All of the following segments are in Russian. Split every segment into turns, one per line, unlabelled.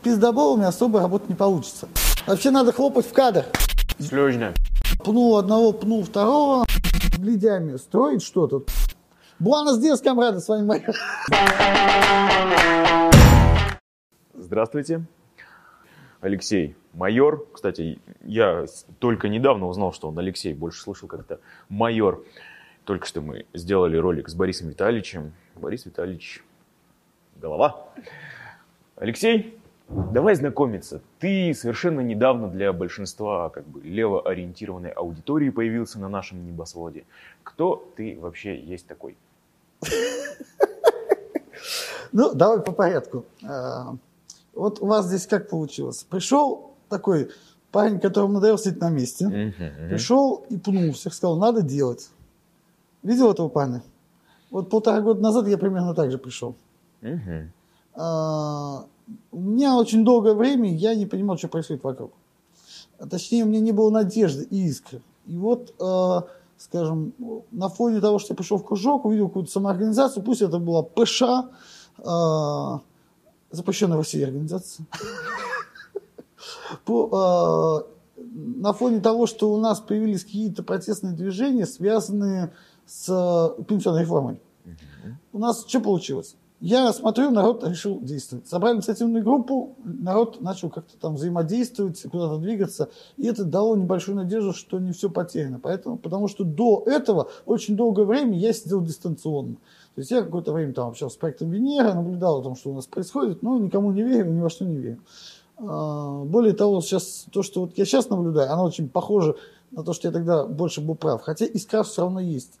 пиздоболами особо работать не получится. Вообще надо хлопать в кадр.
Слежня.
Пнул одного, пнул второго. Глядями строить что-то. Буанос диас, камрады, с вами майор.
Здравствуйте. Алексей, майор. Кстати, я только недавно узнал, что он Алексей. Больше слышал как-то майор. Только что мы сделали ролик с Борисом Витальевичем. Борис Витальевич, голова. Алексей, давай знакомиться. Ты совершенно недавно для большинства как бы левоориентированной аудитории появился на нашем небосводе. Кто ты вообще есть такой?
Ну, давай по порядку. А, вот у вас здесь как получилось? Пришел такой парень, которому надоело сидеть на месте. Пришел и пнул всех, сказал, надо делать. Видел этого парня? Вот полтора года назад я примерно так же пришел. А, у меня очень долгое время я не понимал, что происходит вокруг. А точнее, у меня не было надежды и искры. И вот, э, скажем, на фоне того, что я пришел в кружок, увидел какую-то самоорганизацию, пусть это была ПШ, э, запрещенная в России организация. Э, на фоне того, что у нас появились какие-то протестные движения, связанные с пенсионной реформой. У нас что получилось? Я смотрю, народ решил действовать. Собрали инициативную группу, народ начал как-то там взаимодействовать, куда-то двигаться. И это дало небольшую надежду, что не все потеряно. Поэтому, потому что до этого очень долгое время я сидел дистанционно. То есть я какое-то время там общался с проектом Венера, наблюдал о том, что у нас происходит, но никому не верю, ни во что не верю. А, более того, сейчас то, что вот я сейчас наблюдаю, оно очень похоже на то, что я тогда больше был прав. Хотя искра все равно есть.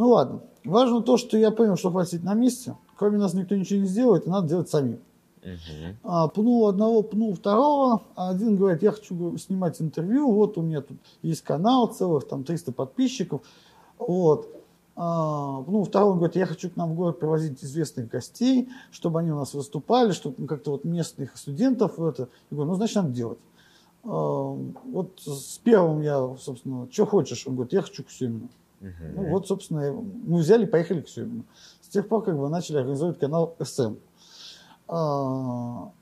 Ну ладно. Важно то, что я понял, что хватит на месте. Кроме нас никто ничего не сделает, и надо делать самим. Uh-huh. А, пнул одного, пнул второго, а один говорит, я хочу снимать интервью, вот у меня тут есть канал целых, там 300 подписчиков, вот. А, ну, второй говорит, я хочу к нам в город привозить известных гостей, чтобы они у нас выступали, чтобы как-то вот местных студентов это. Я говорю, ну, значит, надо делать. А, вот с первым я, собственно, что хочешь? Он говорит, я хочу к Семину. Uh-huh. Ну, вот, собственно, мы взяли, поехали к Семину. С тех пор как бы начали организовывать канал СМ. А,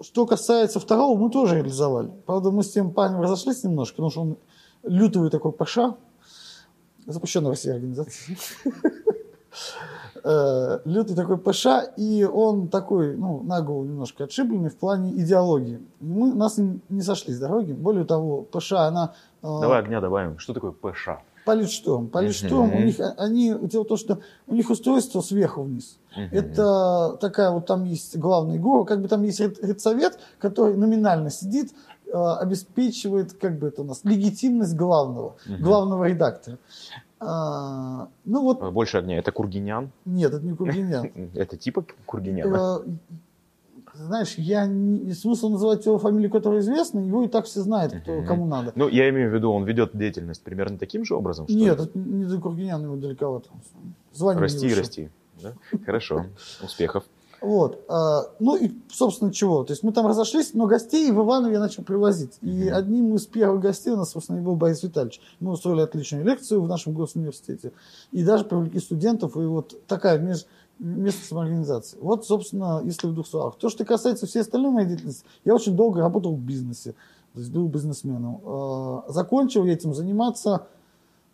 что касается второго, мы тоже реализовали. Правда, мы с тем парнем разошлись немножко, потому что он лютовый такой паша, запрещенная в России организация. Э, лютый такой ПШ, и он такой, ну, на голову немножко отшибленный в плане идеологии. Мы, нас не сошли с дороги. Более того, ПШ, она...
Э, Давай огня добавим. Что такое ПШ?
Политштурм. Политштурм, у них, они, дело в том, что у них устройство сверху вниз. Это такая вот там есть главный гуру, как бы там есть редсовет, который номинально сидит, э, обеспечивает, как бы это у нас, легитимность главного, главного редактора.
А, ну вот. Больше огня. Это Кургинян?
Нет, это не Кургинян.
Это типа Кургиняна? Э,
знаешь, я не, смысл называть его фамилию, которая известна, его и так все знают, кто, кому надо.
Ну, я имею в виду, он ведет деятельность примерно таким же образом?
Что Нет, это не за Кургинян, его далековато.
Звание расти и расти. Да? Хорошо, успехов.
Вот. А, ну и, собственно, чего? То есть мы там разошлись, но гостей в Иваново я начал привозить. И одним из первых гостей у нас, собственно, был Борис Витальевич. Мы устроили отличную лекцию в нашем госуниверситете. И даже привлекли студентов. И вот такая меж, место самоорганизации. Вот, собственно, если в двух словах. То, что касается всей остальной моей деятельности, я очень долго работал в бизнесе. То есть был бизнесменом. А, закончил я этим заниматься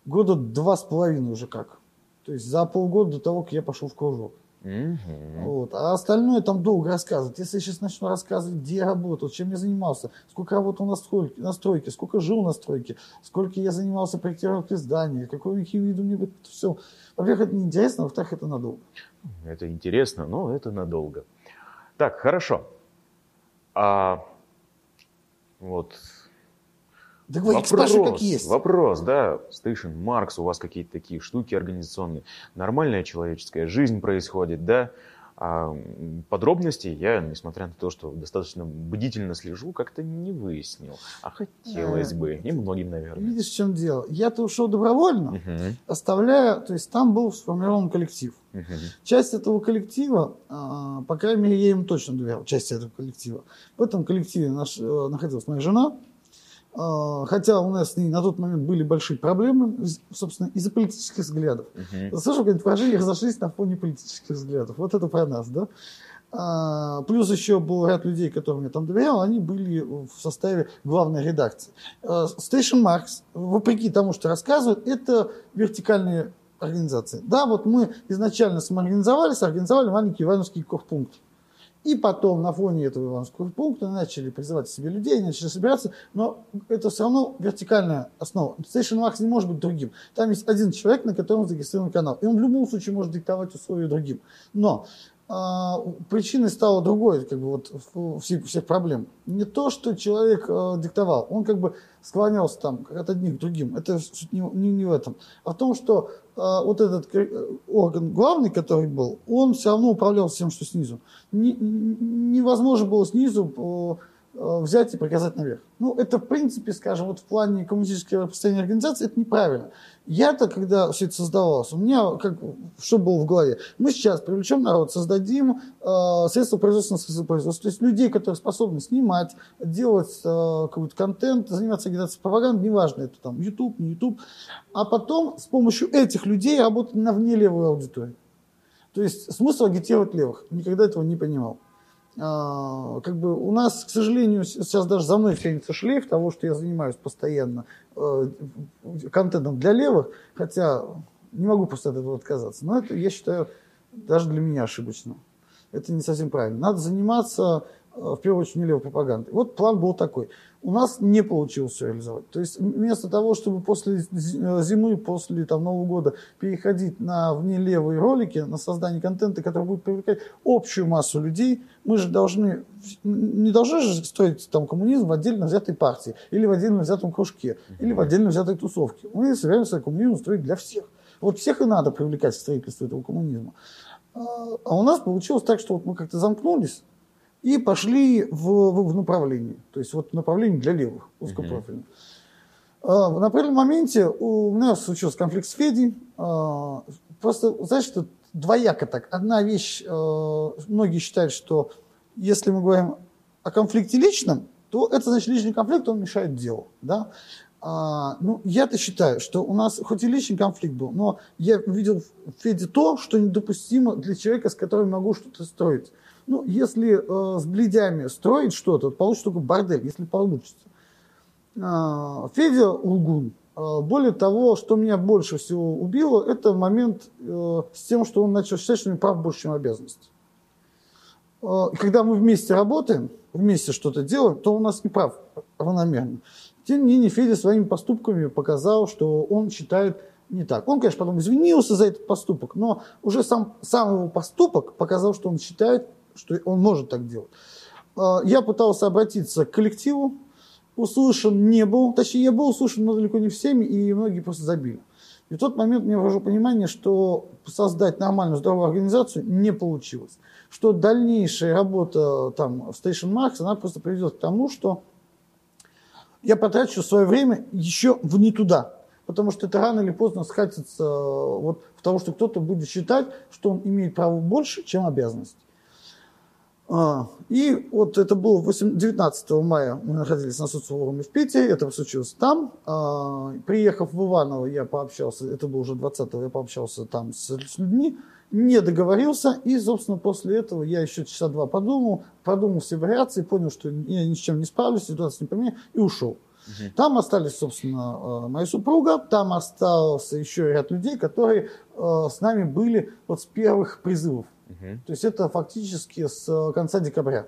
года два с половиной уже как. То есть за полгода до того, как я пошел в кружок. Угу. Вот. А остальное там долго рассказывать. Если я сейчас начну рассказывать, где я работал, чем я занимался, сколько работал на стройке, на стройке сколько жил на стройке, сколько я занимался проектировкой здания, какой вид у меня все. Во-первых, это неинтересно, во-вторых, это надолго.
Это интересно, но это надолго. Так, хорошо. А вот
да вопрос, спрашивай, как есть.
Вопрос, да, Стышин, Маркс, у вас какие-то такие штуки организационные. Нормальная человеческая жизнь происходит, да? А подробностей я, несмотря на то, что достаточно бдительно слежу, как-то не выяснил. А хотелось а, бы, и многим, наверное.
Видишь, в чем дело? Я-то ушел добровольно, угу. оставляя, то есть там был сформирован коллектив. Угу. Часть этого коллектива, а, по крайней мере, я им точно доверял, часть этого коллектива. В этом коллективе наш, э, находилась моя жена, хотя у нас с ней на тот момент были большие проблемы, собственно, из-за политических взглядов. Uh-huh. Слышал, как выражение разошлись на фоне политических взглядов. Вот это про нас, да? А, плюс еще был ряд людей, которым я там доверял, они были в составе главной редакции. А, Station Marks, вопреки тому, что рассказывают, это вертикальные организации. Да, вот мы изначально самоорганизовались, организовали маленький Ивановский корпункт. И потом на фоне этого Ивановского пункта начали призывать себе людей, начали собираться, но это все равно вертикальная основа. Station Max не может быть другим. Там есть один человек, на котором зарегистрирован канал. И он в любом случае может диктовать условия другим. Но а, причиной стало другое, как бы вот всех, всех проблем. Не то, что человек э, диктовал, он как бы склонялся там от одних к другим. Это не, не, не в этом. А в том, что вот этот э, орган главный, который был, он все равно управлял всем, что снизу. Не, невозможно было снизу Э, взять и показать наверх. Ну, это, в принципе, скажем, вот в плане коммунистической распространения организации, это неправильно. Я-то, когда все это создавалось, у меня, как, что было в голове? Мы сейчас привлечем народ, создадим э, средства производства, производства, то есть людей, которые способны снимать, делать э, какой-то контент, заниматься агитацией пропагандой, неважно, это там YouTube, не YouTube, а потом с помощью этих людей работать на вне левую аудиторию. То есть смысл агитировать левых. Никогда этого не понимал. А, как бы у нас, к сожалению, сейчас даже за мной тянется шлейф того, что я занимаюсь постоянно э, контентом для левых, хотя не могу просто от этого отказаться. Но это, я считаю, даже для меня ошибочно. Это не совсем правильно. Надо заниматься в первую очередь, не левой пропаганды. Вот план был такой. У нас не получилось все реализовать. То есть вместо того, чтобы после э, зимы, после там, Нового года переходить на внелевые ролики, на создание контента, который будет привлекать общую массу людей, мы же должны, не должны же строить там, коммунизм в отдельно взятой партии, или в отдельно взятом кружке, или в отдельно взятой тусовке. Мы собираемся коммунизм строить для всех. Вот всех и надо привлекать в строительство этого коммунизма. А, а у нас получилось так, что вот мы как-то замкнулись, и пошли в, в направлении, то есть вот направление для левых, узкопрофильное. Uh-huh. На определенном моменте у меня случился конфликт с Федей. А, просто, знаешь, что двояко так. Одна вещь, а, многие считают, что если мы говорим о конфликте личном, то это значит личный конфликт, он мешает делу. Да? А, ну, я-то считаю, что у нас хоть и личный конфликт был, но я видел в Феде то, что недопустимо для человека, с которым могу что-то строить. Ну, если э, с бледями строить что-то, получится только бордель, если получится. Э, Федя Лугун. Э, более того, что меня больше всего убило, это момент э, с тем, что он начал считать, что у него прав больше, чем обязанность. Э, когда мы вместе работаем, вместе что-то делаем, то у нас и прав равномерно. Тем не менее, Федя своими поступками показал, что он считает не так. Он, конечно, потом извинился за этот поступок, но уже сам, сам его поступок показал, что он считает что он может так делать. А, я пытался обратиться к коллективу, услышан не был, точнее, я был услышан, но далеко не всеми, и многие просто забили. И в тот момент мне ввожу понимание, что создать нормальную здоровую организацию не получилось. Что дальнейшая работа там, в Station Max, она просто приведет к тому, что я потрачу свое время еще в не туда. Потому что это рано или поздно скатится вот в того, что кто-то будет считать, что он имеет право больше, чем обязанность. А, и вот это было 19 мая, мы находились на соцфоруме в Питере, это случилось там. А, приехав в Иваново, я пообщался, это было уже 20 я пообщался там с, с людьми, не договорился, и, собственно, после этого я еще часа два подумал, продумал все вариации, понял, что я ни с чем не справлюсь, ситуация не поменяю, и ушел. Угу. Там остались, собственно, а, моя супруга, там остался еще ряд людей, которые с нами были вот с первых призывов. Угу. То есть это фактически с э, конца декабря.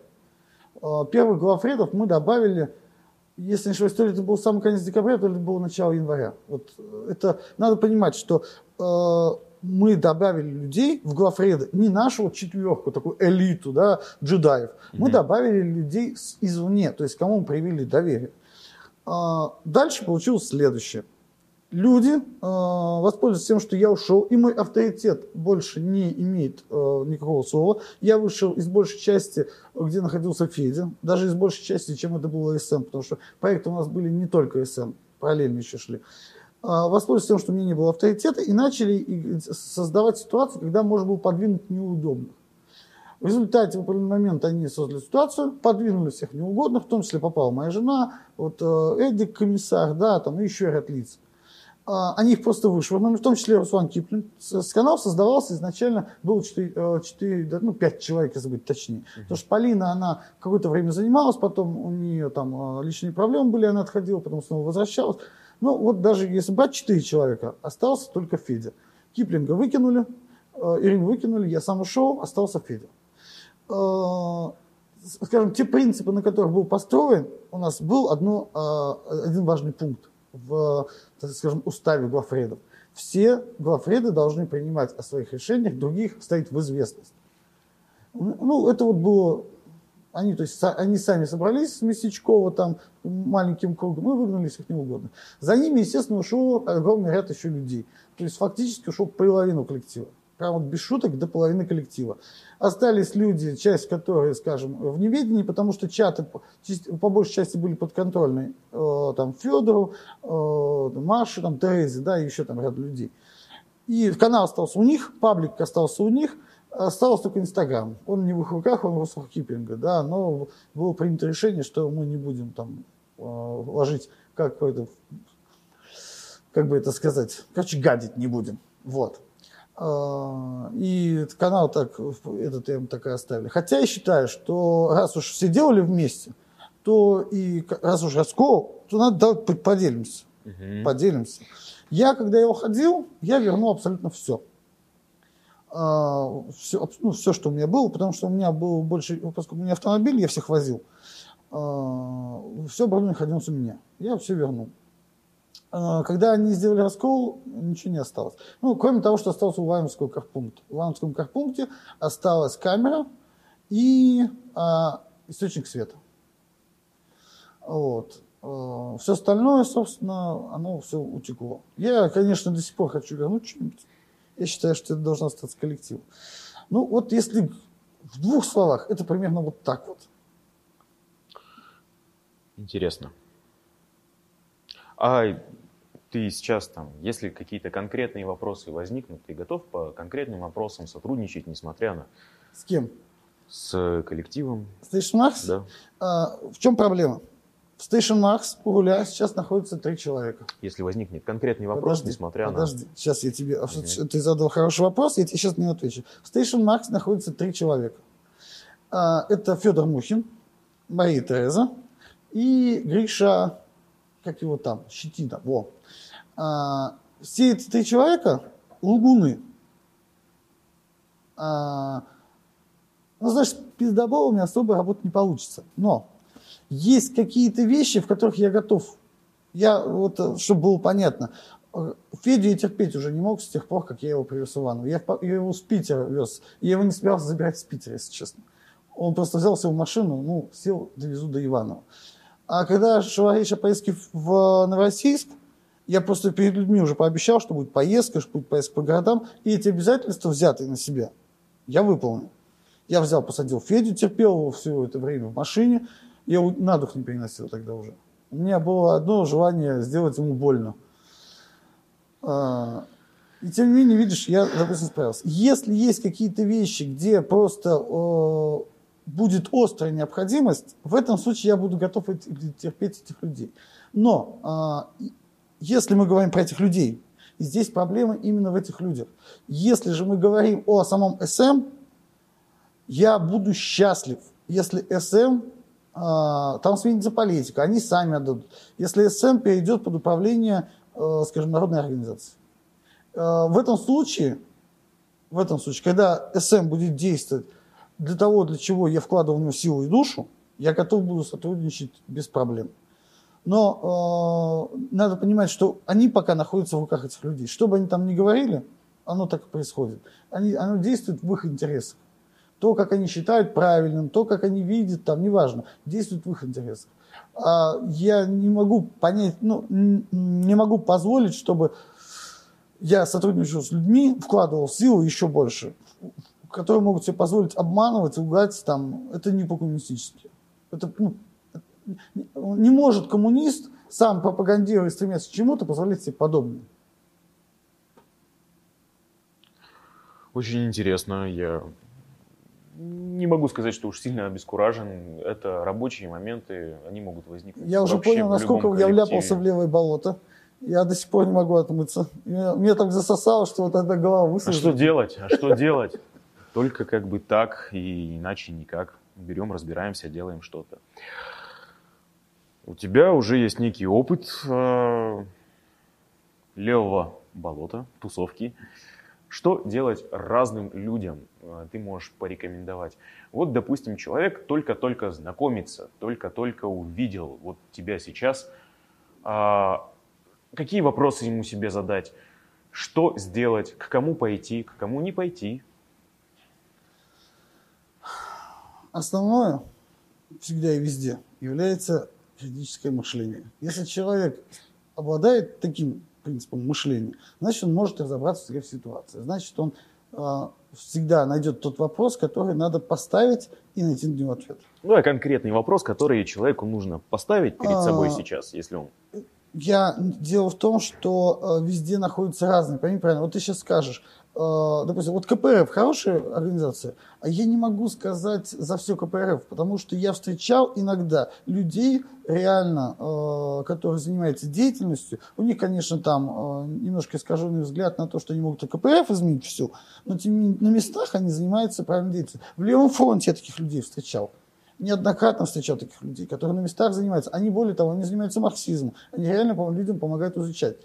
Э, первых главредов мы добавили, если не ошибаюсь, то ли это был самый конец декабря, то ли это было начало января. Вот э, это надо понимать, что э, мы добавили людей в главреды, не нашу четверку, такую элиту, да, джедаев. Угу. Мы добавили людей извне, то есть кому мы проявили доверие. Дальше получилось следующее люди э, воспользуются тем, что я ушел, и мой авторитет больше не имеет э, никакого слова. Я вышел из большей части, где находился Федя, даже из большей части, чем это было СМ, потому что проекты у нас были не только СМ, параллельно еще шли. Э, воспользуются тем, что у меня не было авторитета, и начали создавать ситуацию, когда можно было подвинуть неудобных. В результате в определенный момент они создали ситуацию, подвинули всех неугодных, в том числе попала моя жена, вот э, Эдик, комиссар, да, там еще ряд лиц. А, они их просто вышвырнули, в том числе Руслан Киплин. Канал создавался изначально, было 4, 4 ну, 5 человек, если быть точнее. Uh-huh. Потому что Полина, она какое-то время занималась, потом у нее там а, личные проблемы были, она отходила, потом снова возвращалась. Ну, вот даже если брать 4 человека, остался только Федя. Киплинга выкинули, а, Ирину выкинули, я сам ушел, остался Федя. Скажем, те принципы, на которых был построен, у нас был одно, один важный пункт в, скажем, уставе главредов. Все главреды должны принимать о своих решениях, других ставить в известность. Ну, это вот было они, то есть, они сами собрались с Месячкова там маленьким кругом и выгнали всех не угодно. За ними, естественно, ушел огромный ряд еще людей. То есть фактически ушел половину коллектива. Прям вот без шуток до половины коллектива. Остались люди, часть которых, скажем, в неведении, потому что чаты по большей части были подконтрольны э, там, Федору, э, Маше, там, Терезе, да, и еще там ряд людей. И канал остался у них, паблик остался у них, остался только Инстаграм. Он не в их руках, он в руках Киплинга, да, но было принято решение, что мы не будем там э, ложить как это, как бы это сказать, короче, гадить не будем. Вот. А, и канал так, этот им так и оставили. Хотя я считаю, что раз уж все делали вместе, то и раз уж раскол, то надо давать поделимся. Угу. Поделимся. Я, когда я уходил, я вернул абсолютно все. А, все, ну, все, что у меня было, потому что у меня было больше, поскольку у меня автомобиль, я всех возил, а, все оборудование находилось у меня. Я все вернул. А, когда они сделали раскол, ничего не осталось. Ну, кроме того, что остался Уваемского карпункта. В Уваемском карпункте осталась камера и а, источник света. Вот. А, все остальное, собственно, оно все утекло. Я, конечно, до сих пор хочу вернуть что-нибудь. Я считаю, что это должно остаться коллектив. Ну, вот если в двух словах, это примерно вот так вот.
Интересно. А ты сейчас там, если какие-то конкретные вопросы возникнут, ты готов по конкретным вопросам сотрудничать, несмотря на...
С кем?
С коллективом.
Station Max?
Да.
А, в чем проблема? В Station Max Пугуля сейчас находится три человека.
Если возникнет конкретный вопрос,
подожди,
несмотря
подожди. на... Подожди, сейчас я тебе... Угу. Ты задал хороший вопрос, я тебе сейчас не отвечу. В Station Max находится три человека. А, это Федор Мухин, Мария Тереза и Гриша, как его там, Щетина, во а, все эти три человека лгуны. А, ну, значит, пиздоболами особо работать не получится. Но есть какие-то вещи, в которых я готов. Я, вот, чтобы было понятно, Федю я терпеть уже не мог с тех пор, как я его привез в Иваново. Я, я его с Питера вез. Я его не собирался забирать с Питера, если честно. Он просто взял свою машину, ну, сел, довезу до Иванова. А когда шла речь о поездке в Новороссийск, я просто перед людьми уже пообещал, что будет поездка, что будет поездка по городам, и эти обязательства, взятые на себя, я выполнил. Я взял, посадил Федю, терпел его все это время в машине, я на дух не переносил тогда уже. У меня было одно желание сделать ему больно. А, и тем не менее, видишь, я, допустим, справился. Если есть какие-то вещи, где просто будет острая необходимость, в этом случае я буду готов терпеть этих людей. Но а, если мы говорим про этих людей, здесь проблема именно в этих людях. Если же мы говорим о самом СМ, я буду счастлив, если СМ, э, там сменится политика, они сами отдадут. Если СМ перейдет под управление, э, скажем, народной организации. Э, в этом случае, в этом случае, когда СМ будет действовать для того, для чего я вкладывал в него силу и душу, я готов буду сотрудничать без проблем. Но э, надо понимать, что они пока находятся в руках этих людей. Что бы они там ни говорили, оно так и происходит. Они, оно действует в их интересах. То, как они считают правильным, то, как они видят, там, неважно, действует в их интересах. А я не могу понять, ну, не могу позволить, чтобы я сотрудничал с людьми, вкладывал силу еще больше, которые могут себе позволить обманывать, лгать, там, это не по-коммунистически. Это, ну, не может коммунист, сам пропагандируя и стремясь к чему-то, позволять себе подобное.
Очень интересно. Я не могу сказать, что уж сильно обескуражен. Это рабочие моменты, они могут возникнуть.
Я уже понял, насколько я вляпался в левое болото. Я до сих пор не могу отмыться. Мне так засосало, что вот эта голова высохла.
А что делать? А что делать? Только как бы так и иначе никак. Берем, разбираемся, делаем что-то. У тебя уже есть некий опыт э, левого болота, тусовки. Что делать разным людям э, ты можешь порекомендовать? Вот, допустим, человек только-только знакомится, только-только увидел вот тебя сейчас. А, какие вопросы ему себе задать? Что сделать? К кому пойти? К кому не пойти?
Основное всегда и везде является критическое мышление. Если человек обладает таким принципом мышления, значит, он может разобраться в ситуации. Значит, он э, всегда найдет тот вопрос, который надо поставить и найти на него ответ.
Ну, а конкретный вопрос, который человеку нужно поставить перед собой а, сейчас, если он...
Я... Дело в том, что э, везде находятся разные, пойми правильно. Вот ты сейчас скажешь, Э, допустим, вот КПРФ хорошая организация, а я не могу сказать за все КПРФ, потому что я встречал иногда людей реально, э, которые занимаются деятельностью, у них, конечно, там э, немножко искаженный взгляд на то, что они могут и КПРФ изменить все, но тем на местах они занимаются правильной деятельностью. В Левом фронте я таких людей встречал неоднократно встречал таких людей, которые на местах занимаются. Они, более того, они занимаются марксизмом. Они реально людям помогают изучать.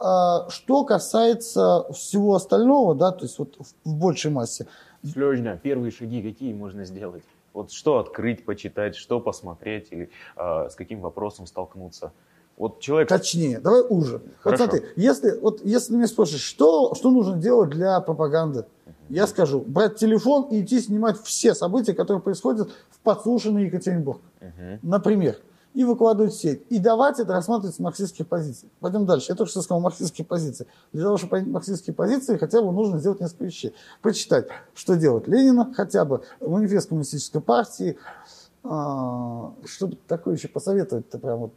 А, что касается всего остального, да, то есть вот в большей массе.
Сережа, первые шаги какие можно сделать? Вот что открыть, почитать, что посмотреть или э, с каким вопросом столкнуться? Вот человек...
Точнее, давай уже. Хорошо. Вот смотри, если, вот, если меня спросишь, что, что нужно делать для пропаганды, я скажу, брать телефон и идти снимать все события, которые происходят в подслушанный Екатеринбург. Например и выкладывать в сеть. И давать это рассматривать с марксистских позиций. Пойдем дальше. Я только что сказал марксистские позиции. Для того, чтобы понять марксистские позиции, хотя бы нужно сделать несколько вещей. Почитать, что делает Ленина, хотя бы манифест коммунистической партии. А, что такое еще посоветовать-то прям вот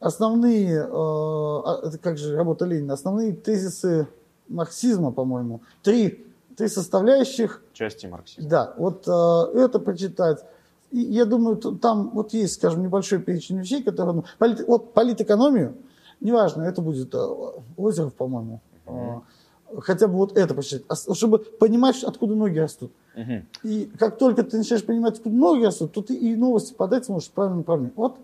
основные, а, это как же работа Ленина, основные тезисы марксизма, по-моему, три, три составляющих.
Части марксизма.
Да, вот это почитать. И я думаю, там вот есть, скажем, небольшой перечень вещей, которые... Ну, полит, вот политэкономию, неважно, это будет э, Озеров, по-моему, mm-hmm. хотя бы вот это посчитать, а чтобы понимать, откуда ноги растут. Mm-hmm. И как только ты начинаешь понимать, откуда ноги растут, то ты и новости подать сможешь в правильном направлении. Вот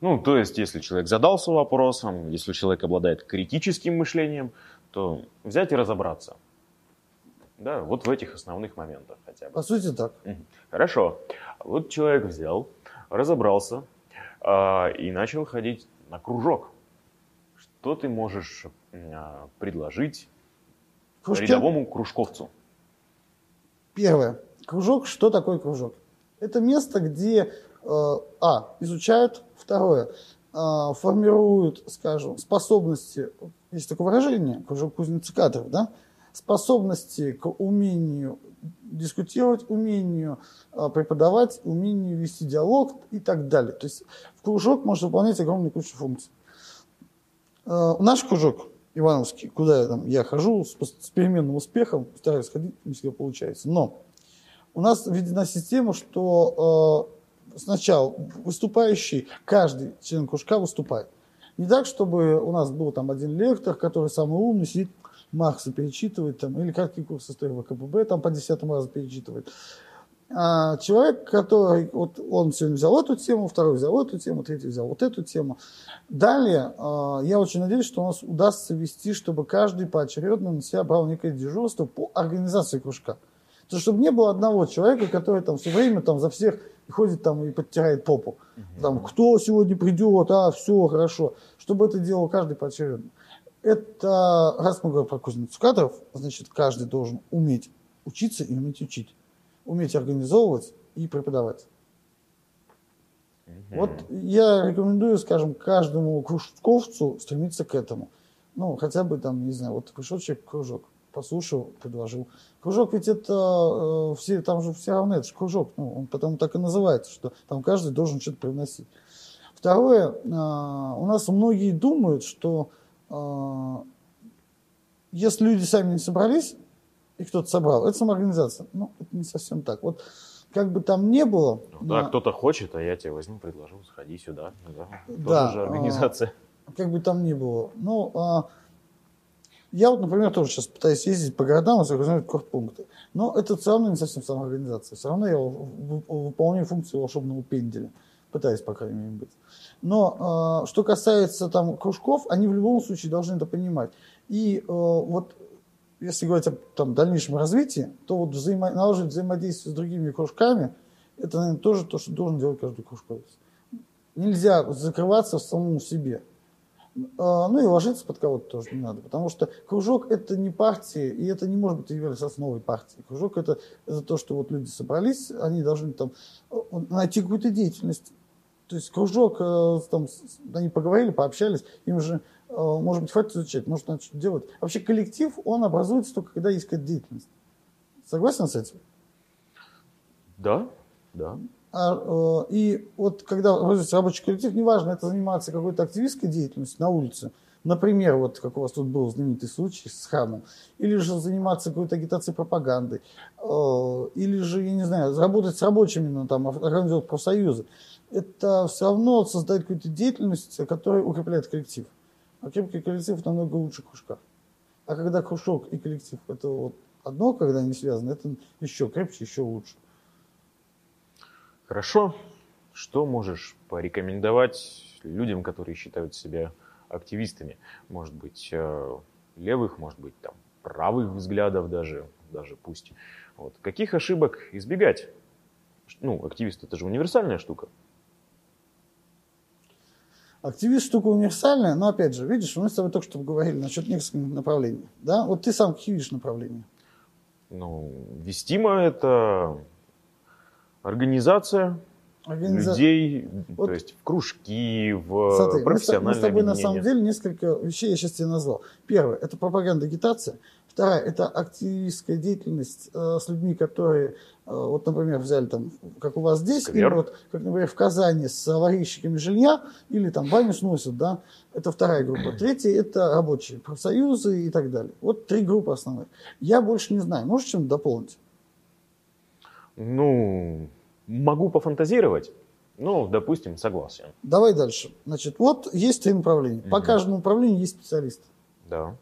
ну, то есть, если человек задался вопросом, если человек обладает критическим мышлением, то взять и разобраться. Да, вот в этих основных моментах хотя бы.
По сути так.
Хорошо. Вот человек взял, разобрался э, и начал ходить на кружок. Что ты можешь э, предложить Кружки? рядовому кружковцу?
Первое. Кружок. Что такое кружок? Это место, где а изучают, второе э, формируют, скажем, способности. Есть такое выражение, кружок кузницы кадров, да? способности к умению дискутировать, умению а, преподавать, умению вести диалог и так далее. То есть в кружок может выполнять огромную кучу функций. Наш кружок Ивановский, куда я, там, я хожу с, с переменным успехом, стараюсь ходить, не всегда получается. Но у нас введена система, что э, сначала выступающий, каждый член кружка выступает. Не так, чтобы у нас был там один лектор, который самый умный, сидит Маркса перечитывает, там, или краткий курс истории ВКПБ там по десятому разу перечитывает. А человек, который, вот он сегодня взял эту тему, второй взял эту тему, третий взял вот эту тему. Далее, а, я очень надеюсь, что у нас удастся вести, чтобы каждый поочередно на себя брал некое дежурство по организации кружка. То чтобы не было одного человека, который там все время там за всех ходит там и подтирает попу. Там, кто сегодня придет, а, все, хорошо. Чтобы это делал каждый поочередно. Это, раз мы говорим про кузницу кадров, значит, каждый должен уметь учиться и уметь учить. Уметь организовывать и преподавать. Угу. Вот я рекомендую, скажем, каждому кружковцу стремиться к этому. Ну, хотя бы там, не знаю, вот пришел человек в кружок, послушал, предложил. Кружок ведь это э, все, там же все равны, это же кружок, ну, он потому так и называется, что там каждый должен что-то привносить. Второе, э, у нас многие думают, что а, если люди сами не собрались, и кто-то собрал, это самоорганизация. Ну, это не совсем так. Вот как бы там не было...
Ну, да,
на...
кто-то хочет, а я тебе возьму, предложу, сходи сюда. Да, да. Тоже же организация.
как бы там ни было. Ну, а, я вот, например, тоже сейчас пытаюсь ездить по городам и загружать корпункты. Но это все равно не совсем самоорганизация. Все равно я выполняю функцию волшебного пенделя. Пытаюсь, по крайней мере, быть. Но э, что касается там кружков, они в любом случае должны это понимать. И э, вот если говорить о там, дальнейшем развитии, то вот взаимо, наложить взаимодействие с другими кружками, это, наверное, тоже то, что должен делать каждый кружковец. Нельзя закрываться в самом себе. А, ну и ложиться под кого-то тоже не надо, потому что кружок это не партия, и это не может быть являться основой партии. Кружок это, это то, что вот люди собрались, они должны там э, найти какую-то деятельность. То есть кружок, э, там, они поговорили, пообщались, им же, э, может быть, хватит изучать, может, надо что-то делать. Вообще коллектив, он образуется только, когда есть какая-то деятельность. Согласен с этим?
Да, да.
А, э, и вот когда образуется рабочий коллектив, неважно, это заниматься какой-то активистской деятельностью на улице, например, вот как у вас тут был знаменитый случай с Ханом, или же заниматься какой-то агитацией пропагандой, или же, я не знаю, работать с рабочими, ну, там, организовать профсоюзы это все равно создает какую-то деятельность, которая укрепляет коллектив. А крепкий коллектив намного лучше кружка. А когда кружок и коллектив это вот одно, когда они связаны, это еще крепче, еще лучше.
Хорошо. Что можешь порекомендовать людям, которые считают себя активистами? Может быть, э, левых, может быть, там, правых взглядов даже, даже пусть. Вот. Каких ошибок избегать? Ну, активист это же универсальная штука.
Активист штука универсальная, но опять же, видишь, мы с тобой только что говорили насчет нескольких направлений. Да? Вот ты сам какие видишь направления?
Ну, Вестима – это организация Организа... людей, вот, то есть в кружки, в Смотри, профессиональные мы с тобой
на самом деле несколько вещей я сейчас тебе назвал. Первое – это пропаганда, агитация. Вторая – это активистская деятельность э, с людьми, которые Э, вот, например, взяли там, как у вас здесь, Сквер. или вот, как, например, в Казани с аварийщиками жилья, или там баню сносят, да, это вторая группа. Третья – это рабочие, профсоюзы и так далее. Вот три группы основных. Я больше не знаю. Можешь чем-то дополнить?
Ну, могу пофантазировать. Ну, допустим, согласен.
Давай дальше. Значит, вот есть три направления. По каждому направлению есть специалист.
Да.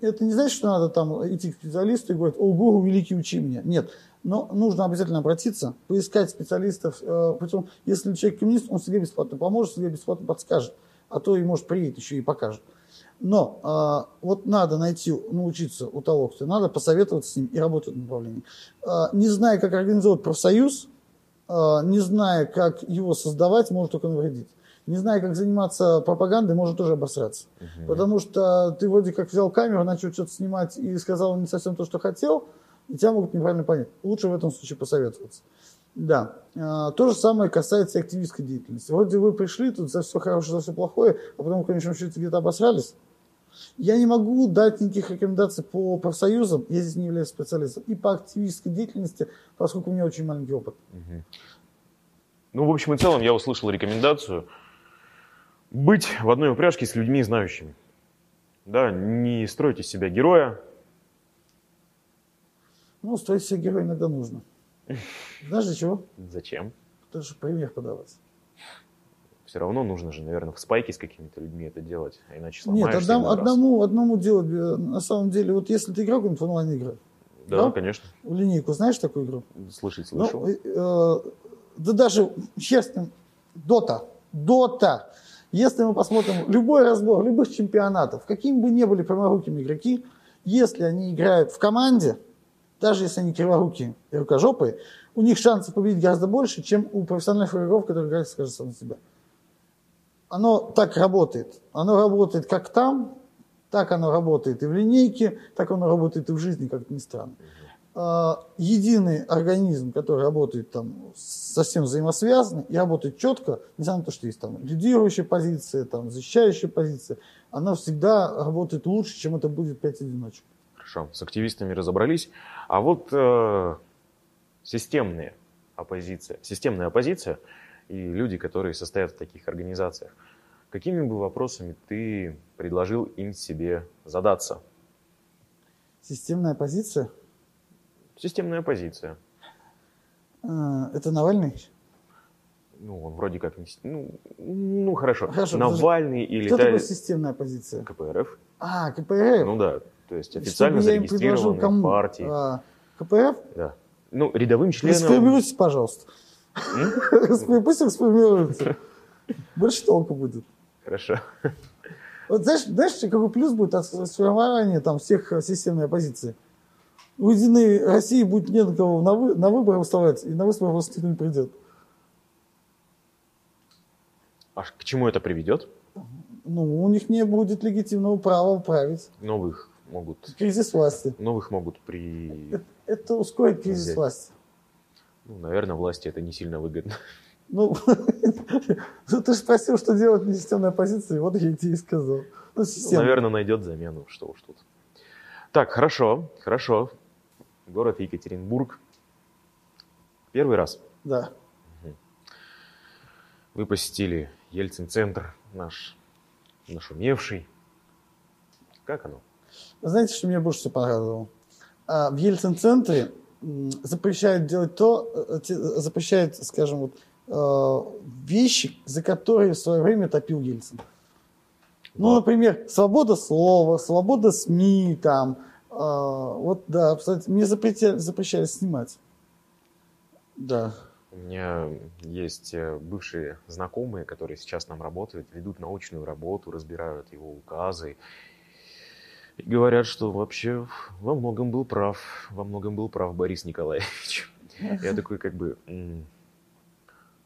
Это не значит, что надо там идти к специалисту и говорить, о, Гуру, великий, учи меня. Нет. Но нужно обязательно обратиться, поискать специалистов. Э, Причем, если человек коммунист, он себе бесплатно поможет, себе бесплатно подскажет. А то и, может, приедет еще и покажет. Но а, вот надо найти, научиться у того, кто надо, посоветоваться с ним и работать в направлении. А, не зная, как организовать профсоюз, не зная, как его создавать, может только навредить. Не зная, как заниматься пропагандой, может тоже обосраться. Угу. Потому что ты вроде как взял камеру, начал что-то снимать и сказал не совсем то, что хотел, и тебя могут неправильно понять. Лучше в этом случае посоветоваться. Да. А, то же самое касается активистской деятельности. Вроде вы пришли, тут за все хорошее, за все плохое, а потом в конечном счете где-то обосрались. Я не могу дать никаких рекомендаций по профсоюзам, я здесь не являюсь специалистом, и по активистской деятельности, поскольку у меня очень маленький опыт.
Ну, в общем и целом, я услышал рекомендацию быть в одной упряжке с людьми знающими. Да, не стройте из себя героя,
ну, строить себе героя иногда нужно. Знаешь, для чего?
Зачем?
Потому что пример подавать.
Все равно нужно же, наверное, в спайке с какими-то людьми это делать, а иначе сломаешься.
Нет, одному, одному, одному делать, э, на самом деле, вот если ты играл в онлайн-игры,
да, да, конечно.
В линейку, знаешь такую игру?
Слышать слышал. Ну,
э, да даже, честно, Дота, Дота. Если мы посмотрим любой разбор любых чемпионатов, какими бы ни были пряморукими игроки, если они играют в команде, даже если они криворукие и рукожопые, у них шансов победить гораздо больше, чем у профессиональных игроков, которые играют, скажем, сам на себя. Оно так работает. Оно работает как там, так оно работает и в линейке, так оно работает и в жизни, как ни странно. А, единый организм, который работает там совсем взаимосвязанный и работает четко, несмотря на то, что есть там лидирующая позиция, там защищающая позиция, она всегда работает лучше, чем это будет пять одиночек.
Хорошо, с активистами разобрались. А вот э, системные оппозиция, системная оппозиция и люди, которые состоят в таких организациях, какими бы вопросами ты предложил им себе задаться?
Системная оппозиция?
Системная оппозиция.
А, это Навальный?
Ну, он вроде как... не Ну, ну хорошо.
Хорошо,
Навальный или
Кто такой
та-
системная оппозиция?
КПРФ.
А, КПРФ.
Ну да, то есть официально
Чтобы я им предложил
зарегистрированные
кому?
партии.
А, КПРФ?
Да. Ну, рядовым членам...
Расформируйтесь, пожалуйста. Пусть расформируются. Больше толку будет.
Хорошо.
Вот знаешь, знаешь, какой плюс будет от сформирования там всех э, системной оппозиции? У Единой России будет нет кого на, вы, на выборы выставлять, и на выборы просто никто не придет.
А к чему это приведет?
Ну, у них не будет легитимного права править.
Новых могут...
Кризис власти.
Новых могут при...
Это, это ускорит кризис власти.
Ну, наверное, власти это не сильно выгодно.
Ну, ты же спросил, что делать не системной оппозиции, вот я тебе и сказал. Ну,
Ну,
системная.
наверное, найдет замену, что уж тут. Так, хорошо, хорошо. Город Екатеринбург. Первый раз
Да.
вы посетили Ельцин-центр, наш нашумевший. Как оно?
Знаете, что мне больше всего понравилось? А, В Ельцин-центре запрещают делать то, э, те- запрещают, скажем, вот, э, вещи, за которые в свое время топил Ельцин. Ну, например, свобода слова, свобода СМИ, там, э, вот, да, кстати, мне запретя- запрещали снимать. Да.
У меня есть э, бывшие знакомые, которые сейчас нам работают, ведут научную работу, разбирают его указы. И говорят, что вообще во многом был прав, во многом был прав Борис Николаевич. Я такой как бы...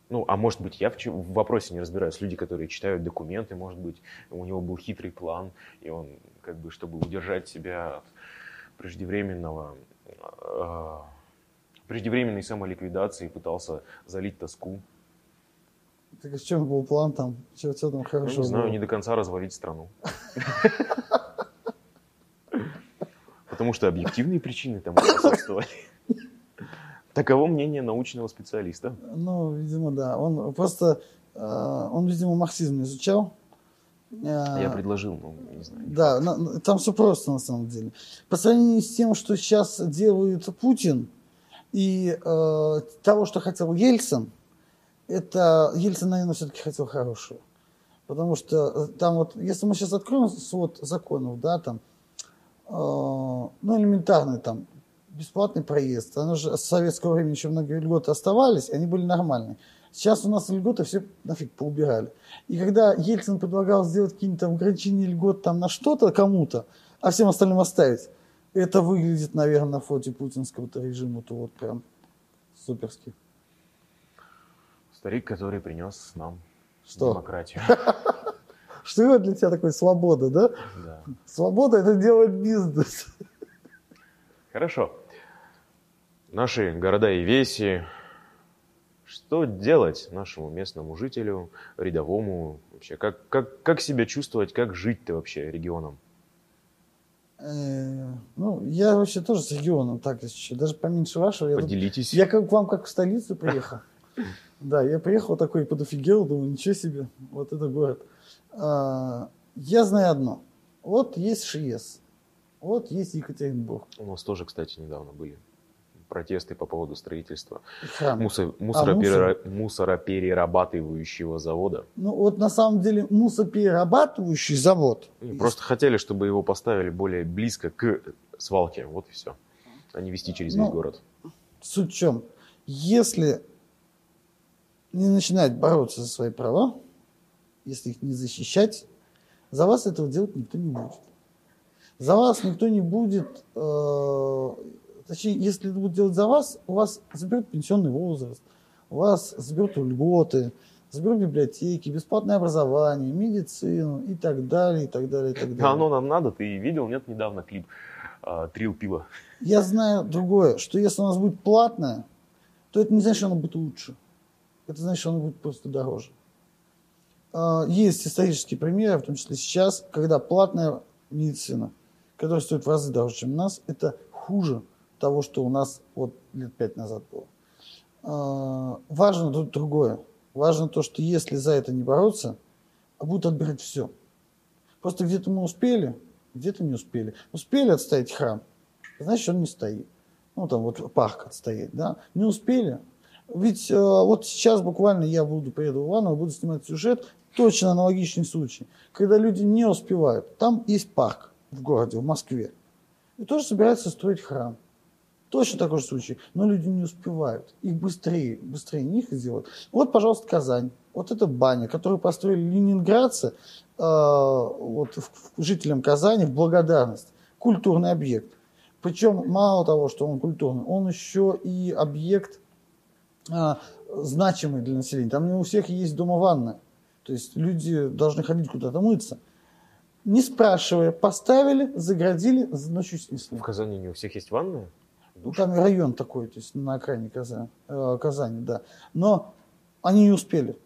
Ну, а может быть, я в, в вопросе не разбираюсь. Люди, которые читают документы, может быть, у него был хитрый план, и он, как бы, чтобы удержать себя от преждевременного, э, преждевременной самоликвидации, пытался залить тоску.
Так а в чем был план там? Что, там
Ну,
хорошо
не знаю,
было?
не до конца развалить страну. Потому что объективные причины тому способствовали. Таково мнение научного специалиста.
Ну, видимо, да. Он просто, э, он, видимо, марксизм изучал. Э,
Я предложил, ну, не знаю.
Да, там все просто на самом деле. По сравнению с тем, что сейчас делает Путин, и э, того, что хотел Ельцин, это Ельцин, наверное, все-таки хотел хорошего. Потому что э, там вот, если мы сейчас откроем свод законов, да, там, ну, элементарный там, бесплатный проезд, оно же с советского времени еще многие льготы оставались, они были нормальные. Сейчас у нас льготы все нафиг поубирали. И когда Ельцин предлагал сделать какие-нибудь там ограничения льгот там на что-то кому-то, а всем остальным оставить, это выглядит, наверное, на фоте путинского режима, то вот прям суперски.
Старик, который принес нам
Что?
демократию.
Что это для тебя такое свобода, да?
Да.
Свобода это делать бизнес.
Хорошо. Наши города и веси. Что делать нашему местному жителю, рядовому вообще? Как, как, как себя чувствовать, как жить-то вообще регионом?
Э, Ну, я вообще тоже с регионом так, даже поменьше вашего. Я, тут-
Поделитесь.
я как к вам как в столицу приехал. Да, я приехал такой подофигел, думаю, ничего себе, вот это город. А, Я знаю одно. Вот есть ШИЕС, вот есть Екатеринбург,
У нас тоже, кстати, недавно были протесты по поводу строительства
и храм.
мусор- мусороперера- мусороперерабатывающего завода.
Ну вот на самом деле мусоперерабатывающий завод.
И Просто хотели, чтобы его поставили более близко к свалке. Вот и все. А не вести через весь
Ну,
город.
Суть в чем? Если не начинать бороться за свои права, если их не защищать, за вас этого делать никто не будет. За вас никто не будет, э, точнее, если это будет делать за вас, у вас заберут пенсионный возраст, у вас заберут льготы, заберут библиотеки, бесплатное образование, медицину и так далее, и так далее, и так далее.
А оно нам надо. Ты видел, нет, недавно клип а, Трил Пила?
Я знаю другое, что если у нас будет платное, то это не значит, что оно будет лучше. Это значит, что оно будет просто дороже. А, Есть исторические примеры, в том числе сейчас, когда платная медицина, которая стоит в разы дороже, чем у нас, это хуже того, что у нас вот лет пять назад было. А, Важно тут другое. Важно то, что если за это не бороться, будут отбирать все. Просто где-то мы успели, где-то не успели. Успели отстоять храм, значит, он не стоит. Ну, там вот парк отстоять, да. Не успели. Ведь э, вот сейчас буквально я буду, приеду в Иваново, буду снимать сюжет, точно аналогичный случай, когда люди не успевают. Там есть парк в городе, в Москве, и тоже собирается строить храм. Точно такой же случай. Но люди не успевают. Их быстрее, быстрее них сделают. Вот, пожалуйста, Казань. Вот эта баня, которую построили ленинградцы э, вот, жителям Казани в благодарность. Культурный объект. Причем мало того, что он культурный, он еще и объект э, значимый для населения. Там не у всех есть дома ванна. То есть люди должны ходить куда-то мыться. Не спрашивая, поставили, заградили, ночью снесли.
В Казани не у всех есть ванная?
Ну, там район такой, то есть на окраине Казани, э, Казани, да. Но они не успели.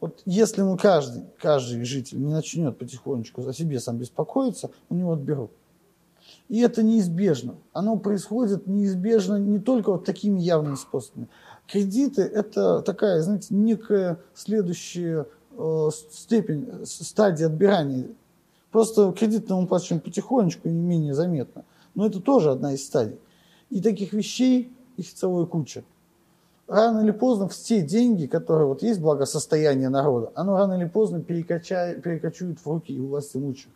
Вот если мы каждый, каждый житель не начнет потихонечку о себе сам беспокоиться, у него отберут. И это неизбежно. Оно происходит неизбежно не только вот такими явными способами. Кредиты – это такая, знаете, некая следующая степень, стадия отбирания. Просто кредит мы платим потихонечку и менее заметно. Но это тоже одна из стадий. И таких вещей, их целая куча. Рано или поздно все деньги, которые вот есть благосостояние народа, оно рано или поздно перекачает, перекочует в руки у власти имущих.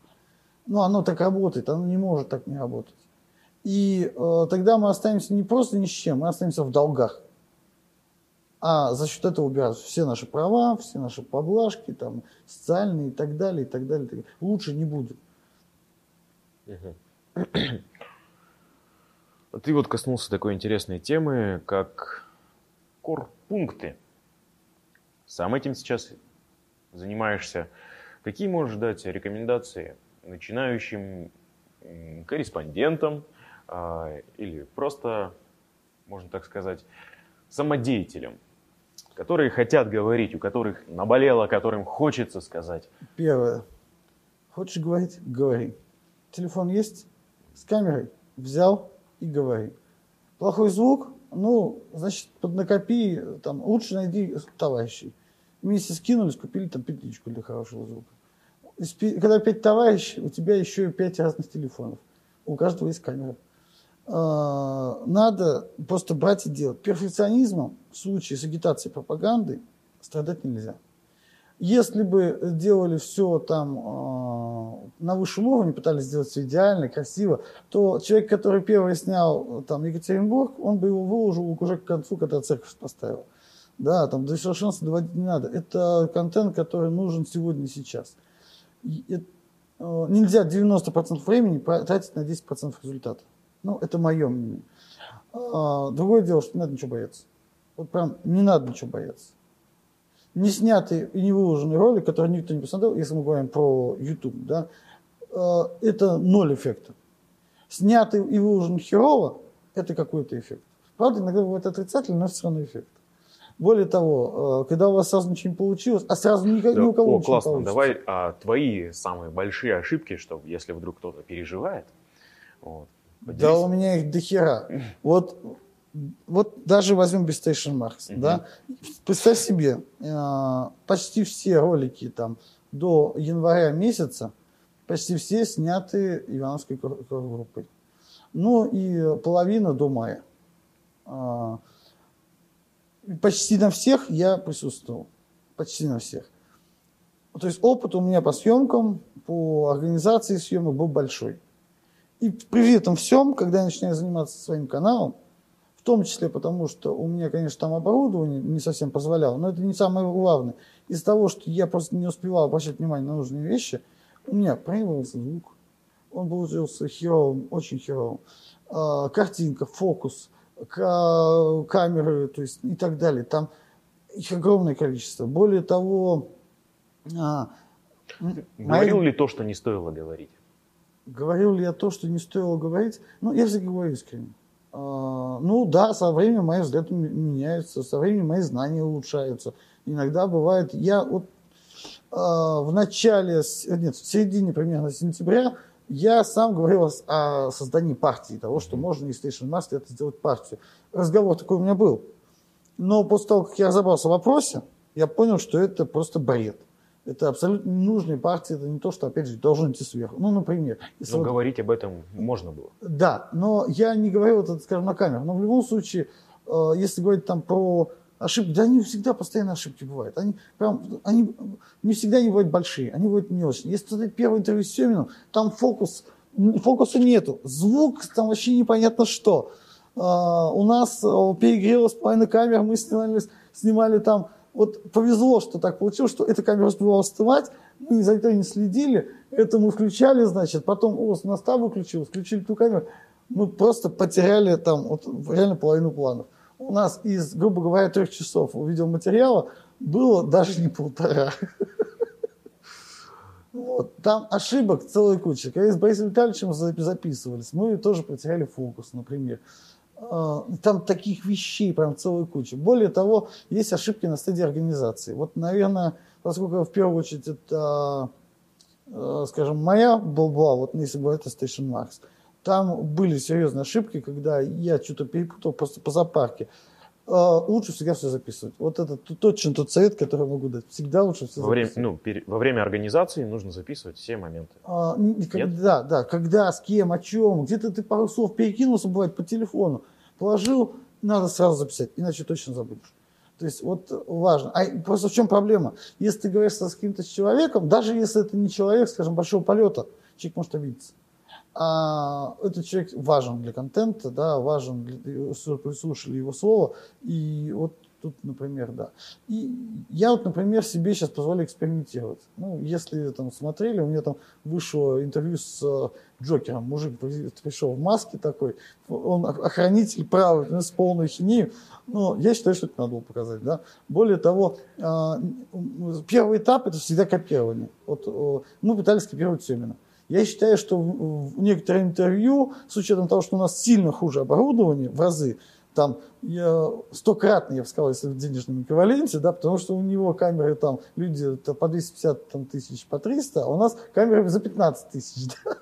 Но оно так работает, оно не может так не работать. И э, тогда мы останемся не просто ни с чем, мы останемся в долгах. А за счет этого убираются все наши права, все наши поблажки, там, социальные и так далее, и так далее. И так далее. Лучше не будет.
Ты вот коснулся такой интересной темы, как корпункты. Сам этим сейчас занимаешься. Какие можешь дать рекомендации начинающим корреспондентам а, или просто, можно так сказать, самодеятелям, которые хотят говорить, у которых наболело, которым хочется сказать?
Первое. Хочешь говорить? Говори. Телефон есть? С камерой? Взял? и говори. Плохой звук, ну, значит, поднакопи, там, лучше найди товарищей. Вместе скинулись, купили там петличку для хорошего звука. Когда пять товарищей, у тебя еще и пять разных телефонов. У каждого есть камера. А, надо просто брать и делать. Перфекционизмом в случае с агитацией пропагандой страдать нельзя. Если бы делали все там э, на высшем уровне, пытались сделать все идеально, красиво, то человек, который первый снял там Екатеринбург, он бы его выложил уже к концу, когда церковь поставил. Да, там до совершенства доводить не надо. Это контент, который нужен сегодня и сейчас. И, э, нельзя 90% времени тратить на 10% результата. Ну, это мое мнение. А, другое дело, что не надо ничего бояться. Вот прям не надо ничего бояться не снятый и не выложенный ролик, который никто не посмотрел, если мы говорим про YouTube, да, э, это ноль эффекта. Снятый и выложенный херово – это какой-то эффект. Правда, иногда бывает отрицательный, но все равно эффект. Более того, э, когда у вас сразу ничего не получилось, а сразу ни, да, ни у кого
о, ничего классно. не получится. Давай а, твои самые большие ошибки, что если вдруг кто-то переживает.
Вот, да у меня их дохера. Вот вот даже возьмем Bestation Marks, uh-huh. да, представь себе, э, почти все ролики там до января месяца, почти все сняты Ивановской группой. Ну и половина до мая. Э, почти на всех я присутствовал. Почти на всех. То есть опыт у меня по съемкам, по организации съемок был большой. И при этом всем, когда я начинаю заниматься своим каналом, в том числе потому, что у меня, конечно, там оборудование не совсем позволяло, но это не самое главное. Из-за того, что я просто не успевал обращать внимание на нужные вещи, у меня проявился звук. Он получился херовым, очень херовым. А, картинка, фокус, камеры, то есть и так далее. Там их огромное количество. Более того...
А, Говорил мои... ли то, что не стоило говорить?
Говорил ли я то, что не стоило говорить? Ну, я всегда говорю искренне. А, ну да, со временем мои взгляды меняются, со временем мои знания улучшаются. Иногда бывает, я вот э, в начале, нет, в середине примерно сентября я сам говорил о создании партии, того, что можно из Station Master это сделать партию. Разговор такой у меня был. Но после того, как я разобрался в вопросе, я понял, что это просто бред. Это абсолютно ненужная партия, это не то, что, опять же, должен идти сверху. Ну, например.
Но вот... говорить об этом можно было.
Да, но я не говорил это, скажем, на камеру. Но в любом случае, э, если говорить там про ошибки, да они всегда постоянно ошибки бывают. Они, прям, они не всегда не бывают большие, они бывают мелочные. Если посмотреть первое интервью с Семиным, там фокус, фокуса нету, звук там вообще непонятно что. А, у нас перегрелась половина камер, мы снимали, снимали там, вот повезло, что так получилось, что эта камера успевала остывать, мы за это не следили, это мы включали, значит, потом у нас там выключилось, включили ту камеру, мы просто потеряли там вот, реально половину планов. У нас из, грубо говоря, трех часов видеоматериала было даже не полтора. Вот. Там ошибок целая куча. Когда с Борисом Витальевичем записывались, мы тоже потеряли фокус, например. А, там таких вещей прям целая куча. Более того, есть ошибки на стадии организации. Вот, наверное, поскольку в первую очередь это, а, скажем, моя была, вот если говорить о Station Marks, там были серьезные ошибки, когда я что-то перепутал просто по запарке. А, лучше всегда все записывать. Вот это точно тот совет, который могу дать. Всегда лучше все
во время, ну, пере, во время организации нужно записывать все моменты.
А, Нет? Да, да. Когда, с кем, о чем. Где-то ты пару слов перекинулся, бывает, по телефону. Положил, надо сразу записать, иначе точно забудешь. То есть вот важно. А просто в чем проблема? Если ты говоришь с каким-то человеком, даже если это не человек, скажем, большого полета, человек может обидеться а этот человек важен для контента, да, важен, для, слушали его слово, и вот тут, например, да. И я вот, например, себе сейчас позволю экспериментировать. Ну, если там смотрели, у меня там вышло интервью с э, Джокером, мужик пришел в маске такой, он охранитель права, с полной хинею, но я считаю, что это надо было показать, да. Более того, а, первый этап это всегда копирование. Вот мы пытались копировать Семина. Я считаю, что в некоторые интервью, с учетом того, что у нас сильно хуже оборудование в разы, там я, стократно, я бы сказал, если в денежном эквиваленте, да, потому что у него камеры там, люди по 250 там, тысяч, по 300, а у нас камеры за 15 тысяч. Да?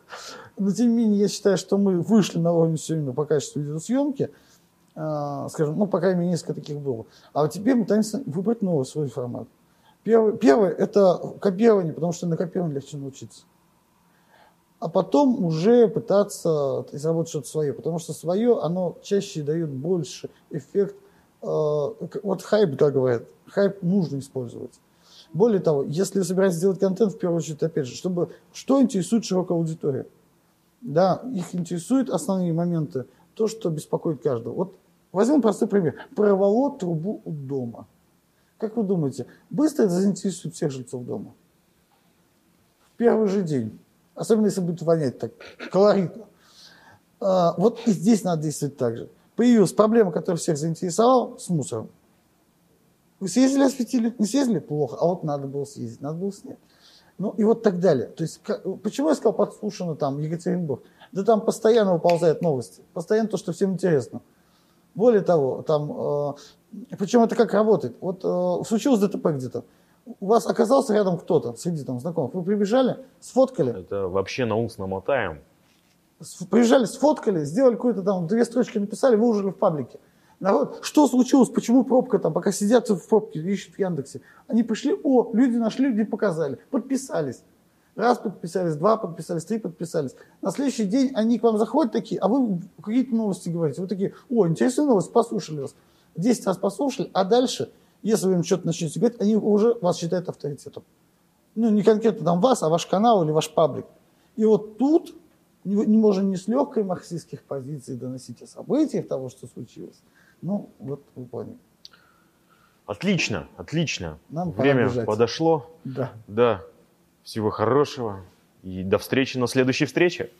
Но тем не менее, я считаю, что мы вышли на уровень сегодня по качеству видеосъемки, э, скажем, ну, по крайней мере, несколько таких было. А вот теперь мы пытаемся выбрать новый свой формат. Первый, первый – это копирование, потому что на копировании легче научиться а потом уже пытаться изработать что-то свое, потому что свое, оно чаще дает больше эффект. Э, вот хайп, как говорят, хайп нужно использовать. Более того, если вы собираетесь делать контент, в первую очередь, опять же, чтобы что интересует широкую аудиторию. Да, их интересуют основные моменты, то, что беспокоит каждого. Вот возьмем простой пример. Проволот трубу у дома. Как вы думаете, быстро это заинтересует всех жильцов дома? В первый же день. Особенно, если будет вонять так колоритно. А, вот и здесь надо действовать так же. Появилась проблема, которая всех заинтересовала, с мусором. Вы съездили, осветили? Не съездили? Плохо. А вот надо было съездить, надо было снять. Ну и вот так далее. То есть, как, почему я сказал подслушано там Екатеринбург? Да там постоянно выползают новости. Постоянно то, что всем интересно. Более того, там, э, причем это как работает. Вот э, случилось ДТП где-то у вас оказался рядом кто-то среди там знакомых, вы прибежали, сфоткали.
Это вообще на ус намотаем.
Приезжали, сфоткали, сделали какую-то там, две строчки написали, выложили в паблике. Народ, что случилось, почему пробка там, пока сидят в пробке, ищут в Яндексе. Они пришли, о, люди нашли, люди показали, подписались. Раз подписались, два подписались, три подписались. На следующий день они к вам заходят такие, а вы какие-то новости говорите. Вы такие, о, интересная новость, послушали вас. Десять раз послушали, а дальше – если вы им что-то начнете говорить, они уже вас считают авторитетом. Ну, не конкретно там вас, а ваш канал или ваш паблик. И вот тут не можем не с легкой марксистских позиций доносить о событиях того, что случилось. Ну, вот вы поняли.
Отлично, отлично. Нам Время подошло.
Да.
Да. Всего хорошего. И до встречи на следующей встрече.